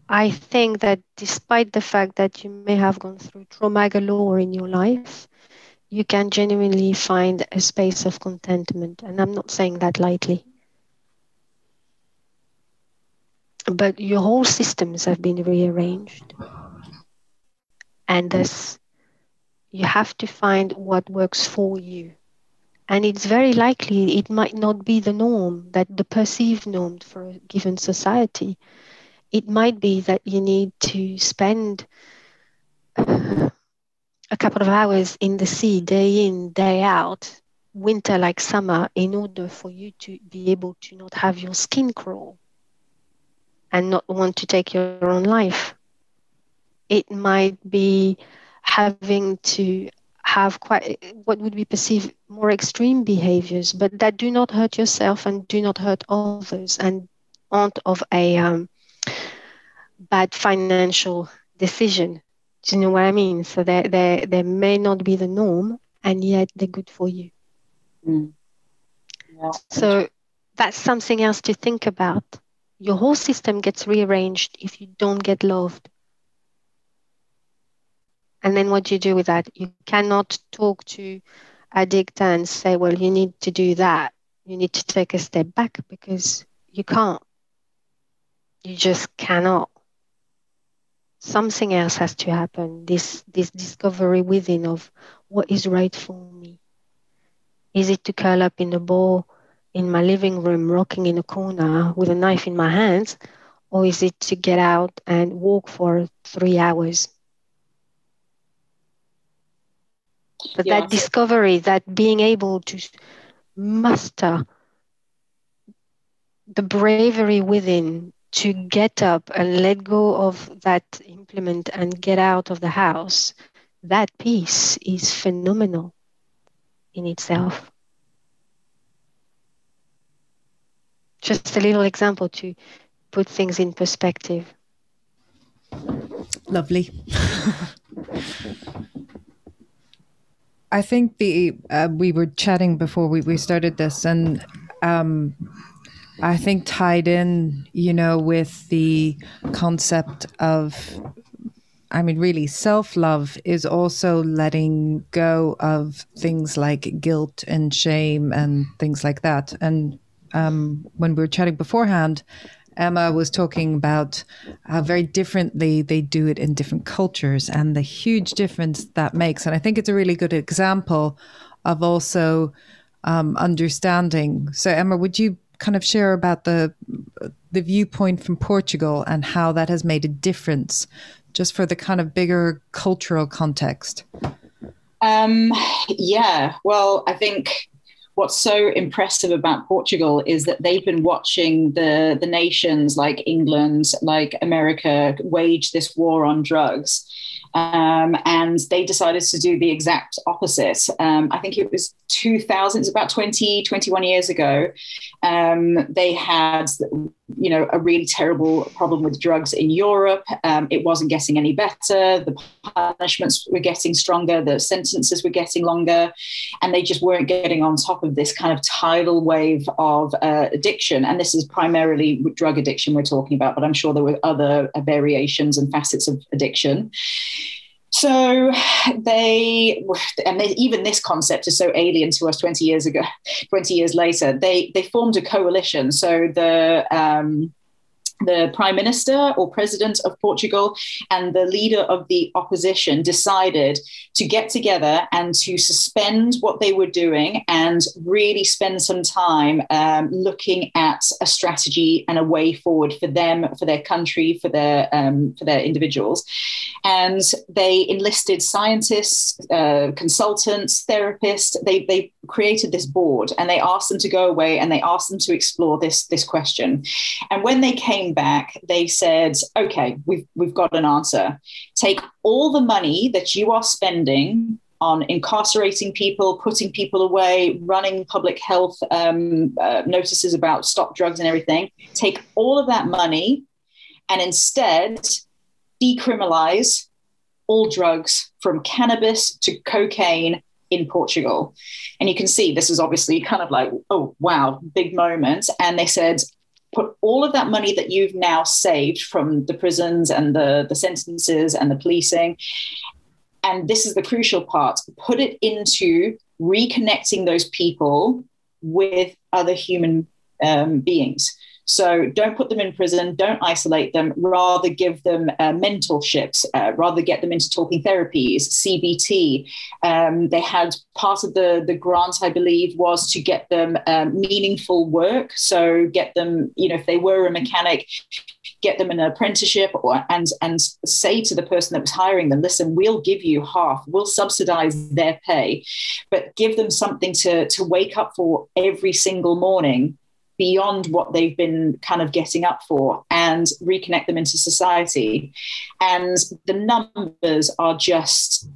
I think that despite the fact that you may have gone through trauma galore in your life, you can genuinely find a space of contentment. And I'm not saying that lightly. But your whole systems have been rearranged. And thus, you have to find what works for you. And it's very likely it might not be the norm, that the perceived norm for a given society. It might be that you need to spend a couple of hours in the sea day in, day out, winter like summer, in order for you to be able to not have your skin crawl and not want to take your own life. It might be having to have quite what would be perceived more extreme behaviors, but that do not hurt yourself and do not hurt others and aren't of a um, bad financial decision. Do you know what I mean? So they, they, they may not be the norm and yet they're good for you. Mm. Yeah. So that's something else to think about. Your whole system gets rearranged if you don't get loved and then what do you do with that? You cannot talk to addict and say, well, you need to do that. You need to take a step back because you can't. You just cannot. Something else has to happen. This this discovery within of what is right for me. Is it to curl up in a ball in my living room, rocking in a corner with a knife in my hands, or is it to get out and walk for three hours? But yeah. that discovery, that being able to muster the bravery within to get up and let go of that implement and get out of the house, that piece is phenomenal in itself. Just a little example to put things in perspective. Lovely. I think the uh, we were chatting before we, we started this, and um, I think tied in, you know, with the concept of, I mean, really, self love is also letting go of things like guilt and shame and things like that. And um, when we were chatting beforehand, Emma was talking about how very differently they do it in different cultures and the huge difference that makes. And I think it's a really good example of also um, understanding. So, Emma, would you kind of share about the the viewpoint from Portugal and how that has made a difference, just for the kind of bigger cultural context? Um, yeah, well, I think what's so impressive about Portugal is that they've been watching the the nations like England, like America, wage this war on drugs. Um, and they decided to do the exact opposite. Um, I think it was 2000, it's about 20, 21 years ago. Um, they had you know, a really terrible problem with drugs in Europe. Um, it wasn't getting any better. The punishments were getting stronger. The sentences were getting longer, and they just weren't getting on top of this kind of tidal wave of uh, addiction. And this is primarily drug addiction we're talking about, but I'm sure there were other variations and facets of addiction. So they, and they, even this concept is so alien to us 20 years ago, 20 years later, they, they formed a coalition. So the, um, the prime minister or president of Portugal and the leader of the opposition decided to get together and to suspend what they were doing and really spend some time um, looking at a strategy and a way forward for them, for their country, for their um, for their individuals. And they enlisted scientists, uh, consultants, therapists. They they created this board and they asked them to go away and they asked them to explore this this question. And when they came came back, they said, okay, we've, we've got an answer. Take all the money that you are spending on incarcerating people, putting people away, running public health um, uh, notices about stop drugs and everything. Take all of that money and instead decriminalize all drugs from cannabis to cocaine in Portugal. And you can see this is obviously kind of like, oh, wow, big moment. And they said, put all of that money that you've now saved from the prisons and the, the sentences and the policing, and this is the crucial part, put it into reconnecting those people with other human um, beings. So don't put them in prison, don't isolate them, rather give them uh, mentorships, uh, rather get them into talking therapies, CBT. Um, they had part of the, the grant, I believe, was to get them um, meaningful work. So get them, you know, if they were a mechanic, get them an apprenticeship or and and say to the person that was hiring them listen we'll give you half we'll subsidize their pay but give them something to to wake up for every single morning beyond what they've been kind of getting up for and reconnect them into society. And the numbers are just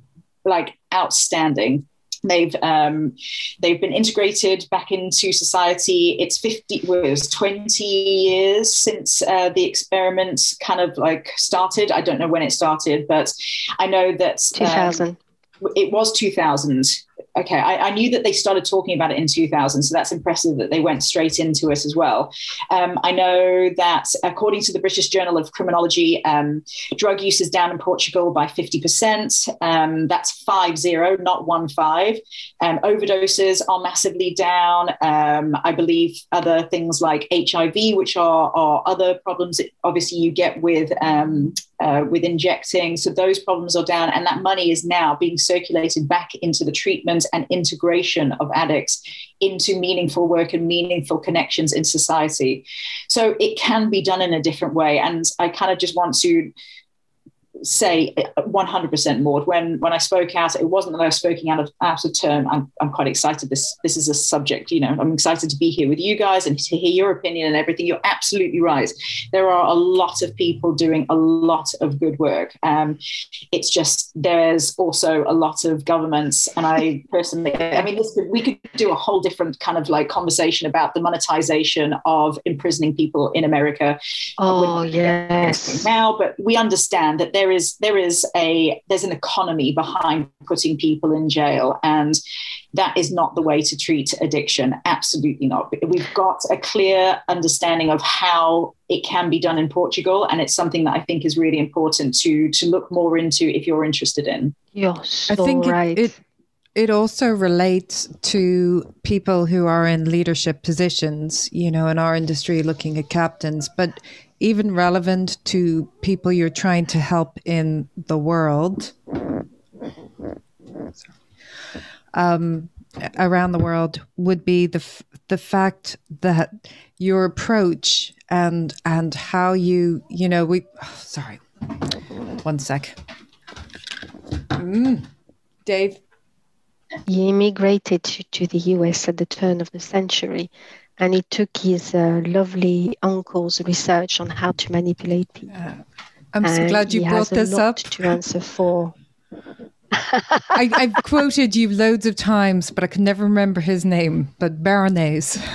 like outstanding. They've um, they've been integrated back into society. It's fifty was twenty years since uh, the experiment kind of like started. I don't know when it started, but I know that two thousand. Um, it was two thousand okay, I, I, knew that they started talking about it in 2000, so that's impressive that they went straight into it as well. Um, I know that according to the British Journal of Criminology, um, drug use is down in Portugal by 50%. Um, that's 5 0, not 1 5. Um, overdoses are massively down. Um, I believe other things like HIV, which are, are other problems obviously you get with um, uh, with injecting. So those problems are down, and that money is now being circulated back into the treatment and integration of addicts into meaningful work and meaningful connections in society. So it can be done in a different way. And I kind of just want to say 100% Maud. When when I spoke out, it wasn't that I was speaking out of out of turn. I'm, I'm quite excited. This this is a subject. You know, I'm excited to be here with you guys and to hear your opinion and everything. You're absolutely right. There are a lot of people doing a lot of good work. Um, it's just there's also a lot of governments, and I personally, I mean, this, we could do a whole different kind of like conversation about the monetization of imprisoning people in America. Oh yes. Now, but we understand that there there is there is a there's an economy behind putting people in jail, and that is not the way to treat addiction. Absolutely not. We've got a clear understanding of how it can be done in Portugal, and it's something that I think is really important to to look more into if you're interested in. You're so I think right. it, it it also relates to people who are in leadership positions, you know, in our industry looking at captains, but even relevant to people you're trying to help in the world. Um, around the world would be the f- the fact that your approach and and how you you know we oh, sorry one sec mm. Dave He immigrated to, to the US at the turn of the century and he took his uh, lovely uncle's research on how to manipulate people. I'm so And glad you he brought has a this lot up. to answer for. I, I've quoted you loads of times, but I can never remember his name. But Baroness.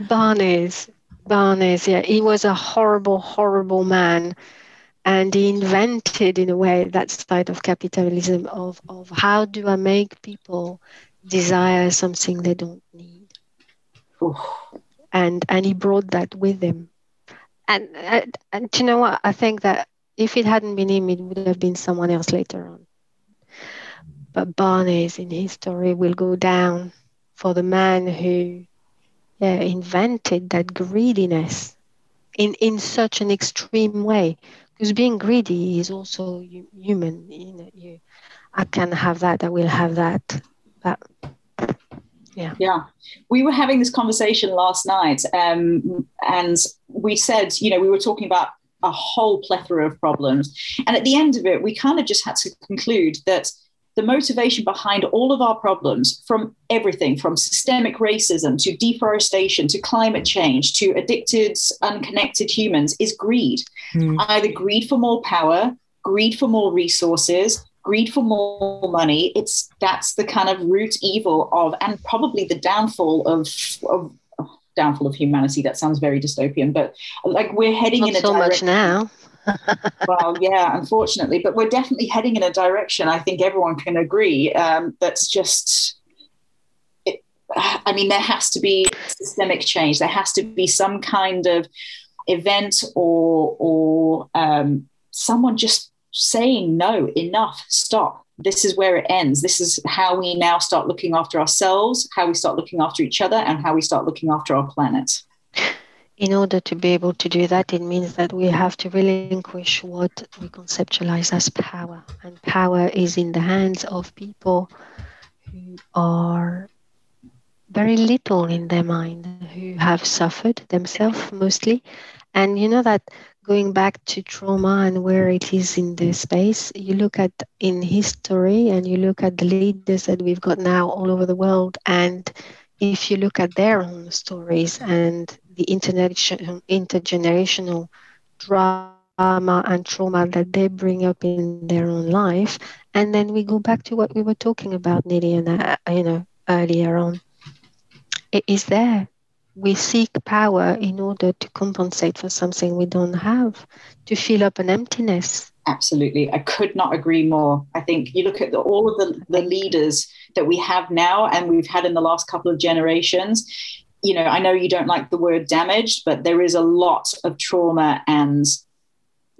Bernays, Bernays, yeah, he was a horrible, horrible man, and he invented, in a way, that side of capitalism of of how do I make people desire something they don't need. And and he brought that with him, and and, and you know what? I think that if it hadn't been him, it would have been someone else later on. But Bernays in history will go down for the man who yeah, invented that greediness in, in such an extreme way. Because being greedy is also human. You know, you, I can have that. I will have that. But yeah, Yeah, we were having this conversation last night, um, and we said, you know, we were talking about a whole plethora of problems, and at the end of it, we kind of just had to conclude that the motivation behind all of our problems, from everything from systemic racism to deforestation to climate change to addicted, unconnected humans, is greed. Either greed for more power, greed for more resources, greed for more money. It's that's the kind of root evil of, and probably the downfall of, of downfall of humanity. That sounds very dystopian, but like we're heading in a so much direction. now. well, yeah, unfortunately, but we're definitely heading in a direction. I think everyone can agree um, that's just. It, I mean, there has to be systemic change. There has to be some kind of event or or um, someone just saying no, enough, stop. This is where it ends. This is how we now start looking after ourselves, how we start looking after each other, and how we start looking after our planet. In order to be able to do that, it means that we have to relinquish what we conceptualize as power. And power is in the hands of people who are very little in their mind, who have suffered themselves mostly. And you know that going back to trauma and where it is in the space, you look at in history and you look at the leaders that we've got now all over the world. And if you look at their own stories and the intergener- intergenerational drama and trauma that they bring up in their own life, and then we go back to what we were talking about, Nelly, and uh, you know earlier on. It is there. We seek power in order to compensate for something we don't have, to fill up an emptiness. Absolutely. I could not agree more. I think you look at the, all of the, the leaders that we have now and we've had in the last couple of generations. You know, I know you don't like the word damaged, but there is a lot of trauma and,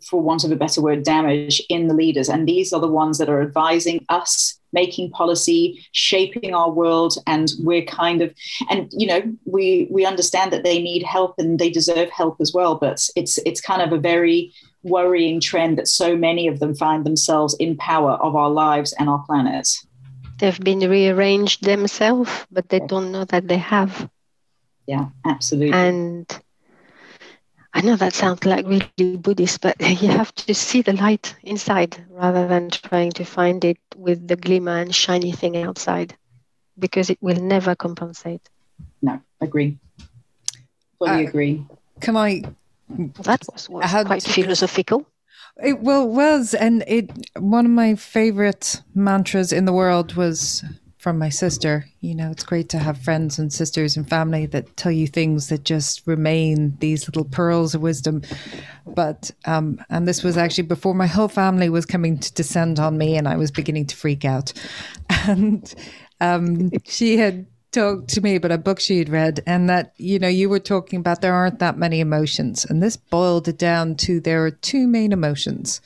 for want of a better word, damage in the leaders. And these are the ones that are advising us making policy shaping our world. And we're kind of and you know we we understand that they need help and they deserve help as well. But it's it's kind of a very worrying trend that so many of them find themselves in power of our lives and our planet. They've been rearranged themselves, but they don't know that they have. yeah absolutely. And I know that sounds like really Buddhist, but you have to see the light inside rather than trying to find it with the glimmer and shiny thing outside because it will never compensate. no agree fully Uh, agree Can I? That was, was had quite philosophical. It well was, and it one of my favorite mantras in the world was from my sister. You know, it's great to have friends and sisters and family that tell you things that just remain these little pearls of wisdom. But, um, and this was actually before my whole family was coming to descend on me and I was beginning to freak out. And um, she had talked to me about a book she had read and that, you know, you were talking about there aren't that many emotions. And this boiled it down to there are two main emotions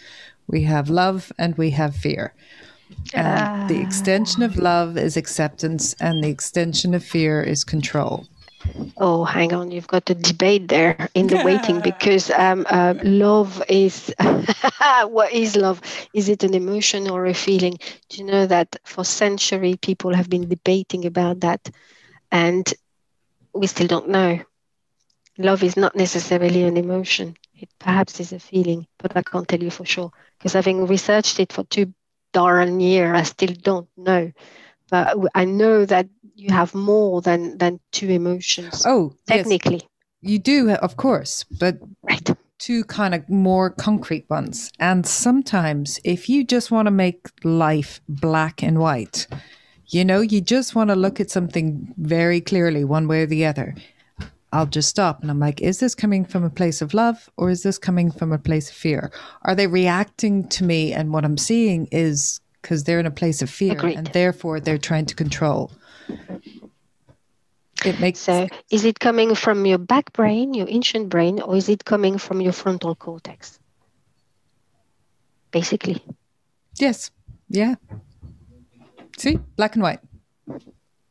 we have love and we have fear. And the extension of love is acceptance, and the extension of fear is control. Oh, hang on. You've got a debate there in the waiting because um, uh, love is what is love? Is it an emotion or a feeling? Do you know that for centuries people have been debating about that and we still don't know. Love is not necessarily an emotion. It perhaps is a feeling, but I can't tell you for sure because having researched it for two darn year, I still don't know. But I know that you have more than than two emotions. Oh, technically, yes. you do, uh, of course, but right. two kind of more concrete ones. And sometimes, if you just want to make life black and white, you know, you just want to look at something very clearly, one way or the other. I'll just stop and I'm like, is this coming from a place of love or is this coming from a place of fear? Are they reacting to me and what I'm seeing is because they're in a place of fear Agreed. and therefore they're trying to control? It makes so is it coming from your back brain, your ancient brain, or is it coming from your frontal cortex? Basically. Yes. Yeah. See, black and white.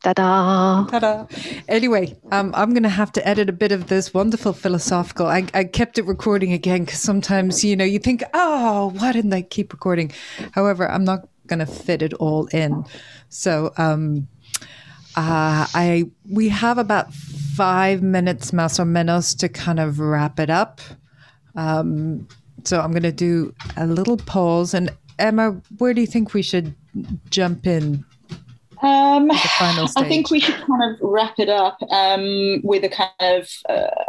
Ta-da. Ta-da. Anyway, um, I'm going to have to edit a bit of this wonderful philosophical. I, I kept it recording again because sometimes, you know, you think, oh, why didn't I keep recording? However, I'm not going to fit it all in. So um, uh, I we have about five minutes, más o menos, to kind of wrap it up. Um, so I'm going to do a little pause. And Emma, where do you think we should jump in um, I think we should kind of wrap it up um, with a kind of uh,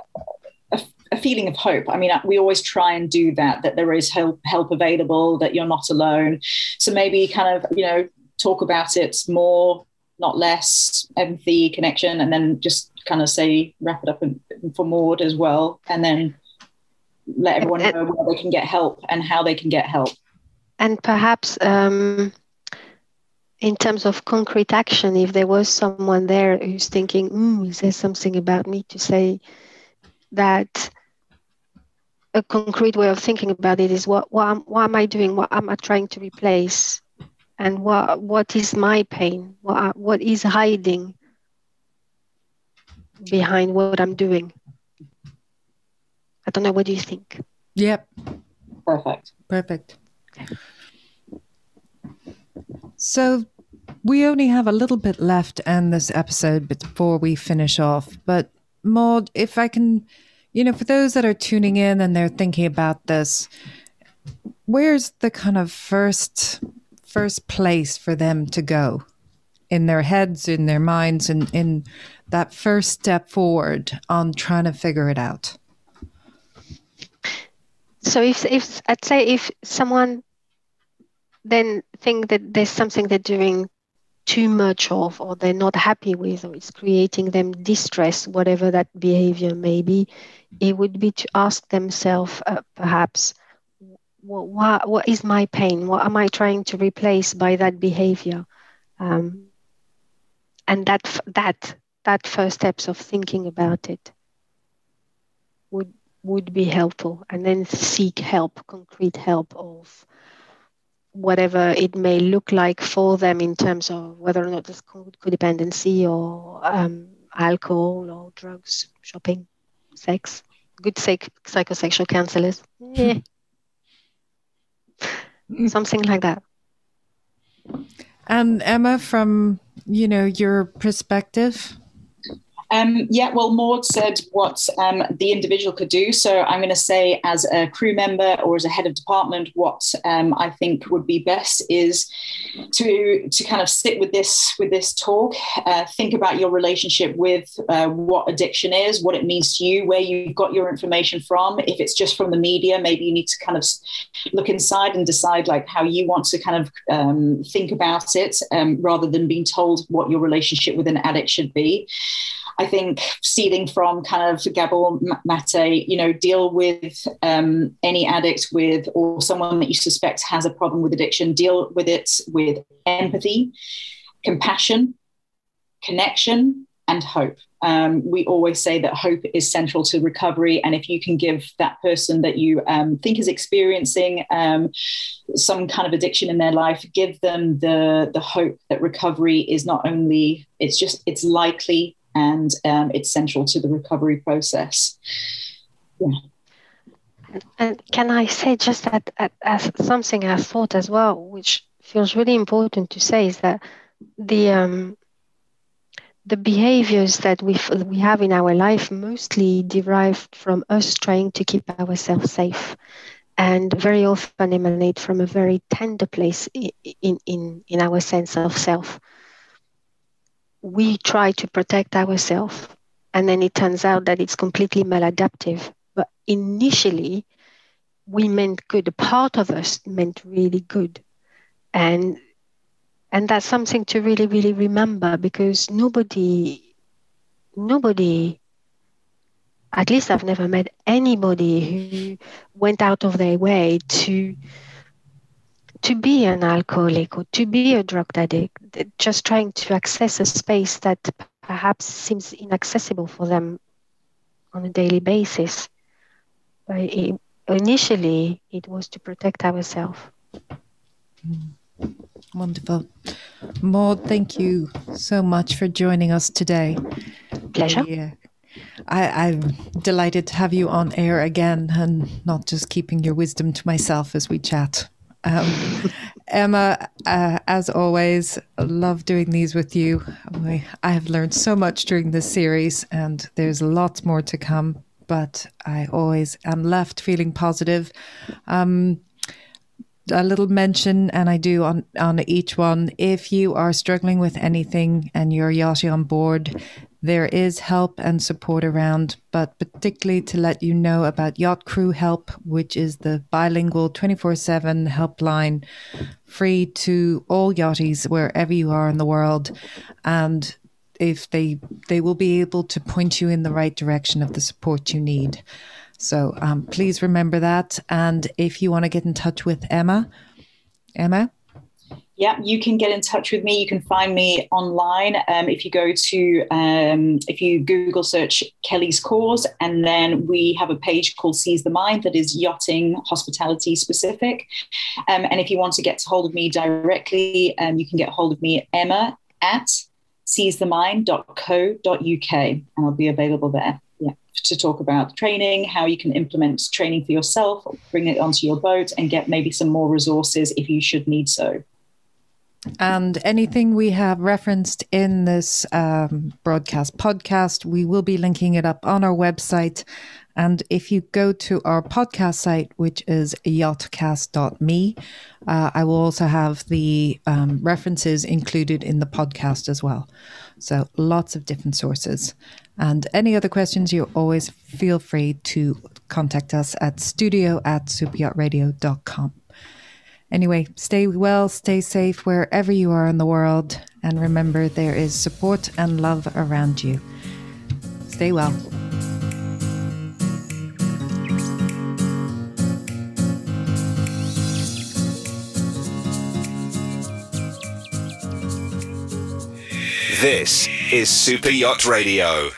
a, a, feeling of hope. I mean, uh, we always try and do that, that there is help, help available, that you're not alone. So maybe kind of, you know, talk about it more, not less, empathy, connection, and then just kind of say, wrap it up and, for Maud as well. And then let everyone know where they can get help and how they can get help. And perhaps um, in terms of concrete action, if there was someone there who's thinking, mm, is there something about me to say that a concrete way of thinking about it is what, what, am, what am I doing? What am I trying to replace? And what, what is my pain? What, what is hiding behind what I'm doing? I don't know. What do you think? Yep. Perfect. Perfect. So we only have a little bit left in this episode before we finish off. But Maud, if I can, you know, for those that are tuning in and they're thinking about this, where's the kind of first first place for them to go in their heads, in their minds, and in that first step forward on trying to figure it out? So if if I'd say if someone then think that there's something they're doing too much of or they're not happy with or it's creating them distress whatever that behavior may be it would be to ask themselves uh, perhaps what, what, what is my pain? What am i trying to replace by that behavior? Um, and that that that first steps of thinking about it would would be helpful. And then seek help concrete help of whatever it may look like for them in terms of whether or not it's codependency or um, alcohol or drugs, shopping, sex, good psych- psychosexual counselors. Yeah. Something like that. And Emma, from you know your perspective, Um, yeah, well, Maud said what um, the individual could do. So I'm going to say, as a crew member or as a head of department, what um, I think would be best is to to kind of sit with this with this talk, uh, think about your relationship with uh, what addiction is, what it means to you, where you got your information from. If it's just from the media, maybe you need to kind of look inside and decide like how you want to kind of um, think about it, um, rather than being told what your relationship with an addict should be. I think stealing from kind of Gabor Mate, you know, deal with um, any addict with or someone that you suspect has a problem with addiction, deal with it with empathy, compassion, connection, and hope. Um, we always say that hope is central to recovery. And if you can give that person that you um, think is experiencing um, some kind of addiction in their life, give them the, the hope that recovery is not only, it's just, it's likely and um, it's central to the recovery process. Yeah. And can I say just that, as something I thought as well, which feels really important to say, is that the um, the behaviors that we we have in our life mostly derived from us trying to keep ourselves safe, and very often emanate from a very tender place in in in our sense of self we try to protect ourselves and then it turns out that it's completely maladaptive. But initially we meant good. A part of us meant really good. And and that's something to really really remember because nobody nobody at least i've never met anybody who went out of their way to to be an alcoholic or to be a drug addict, just trying to access a space that perhaps seems inaccessible for them on a daily basis. But it, initially, it was to protect ourselves. Mm. Wonderful. Maud, thank you so much for joining us today. Pleasure. Yeah. I, am delighted to have you on air again and not just keeping your wisdom to myself as we chat. Um, Emma, uh, as always, love doing these with you. I have learned so much during this series, and there's lots more to come. But I always am left feeling positive. Um, a little mention, and I do on on each one. If you are struggling with anything and you're yachty on board, there is help and support around, but particularly to let you know about Yacht Crew Help, which is the bilingual 24 7 helpline free to all yachties wherever you are in the world. And if they they will be able to point you in the right direction of the support you need. So um, please remember that. And if you want to get in touch with Emma, Emma, yeah, you can get in touch with me. You can find me online. Um, if you go to, um, if you Google search Kelly's Cause, and then we have a page called Seize the Mind that is yachting hospitality specific. Um, and if you want to get to hold of me directly, um, you can get hold of me at Emma at seizethemind.co.uk, and I'll be available there yeah, to talk about training, how you can implement training for yourself, bring it onto your boat, and get maybe some more resources if you should need so. And anything we have referenced in this um, broadcast podcast, we will be linking it up on our website. And if you go to our podcast site, which is yachtcast.me, uh, I will also have the um, references included in the podcast as well. So lots of different sources. And any other questions, you always feel free to contact us at studio at superyachtradio.com. Anyway, stay well, stay safe wherever you are in the world, and remember there is support and love around you. Stay well. This is Super Yacht Radio.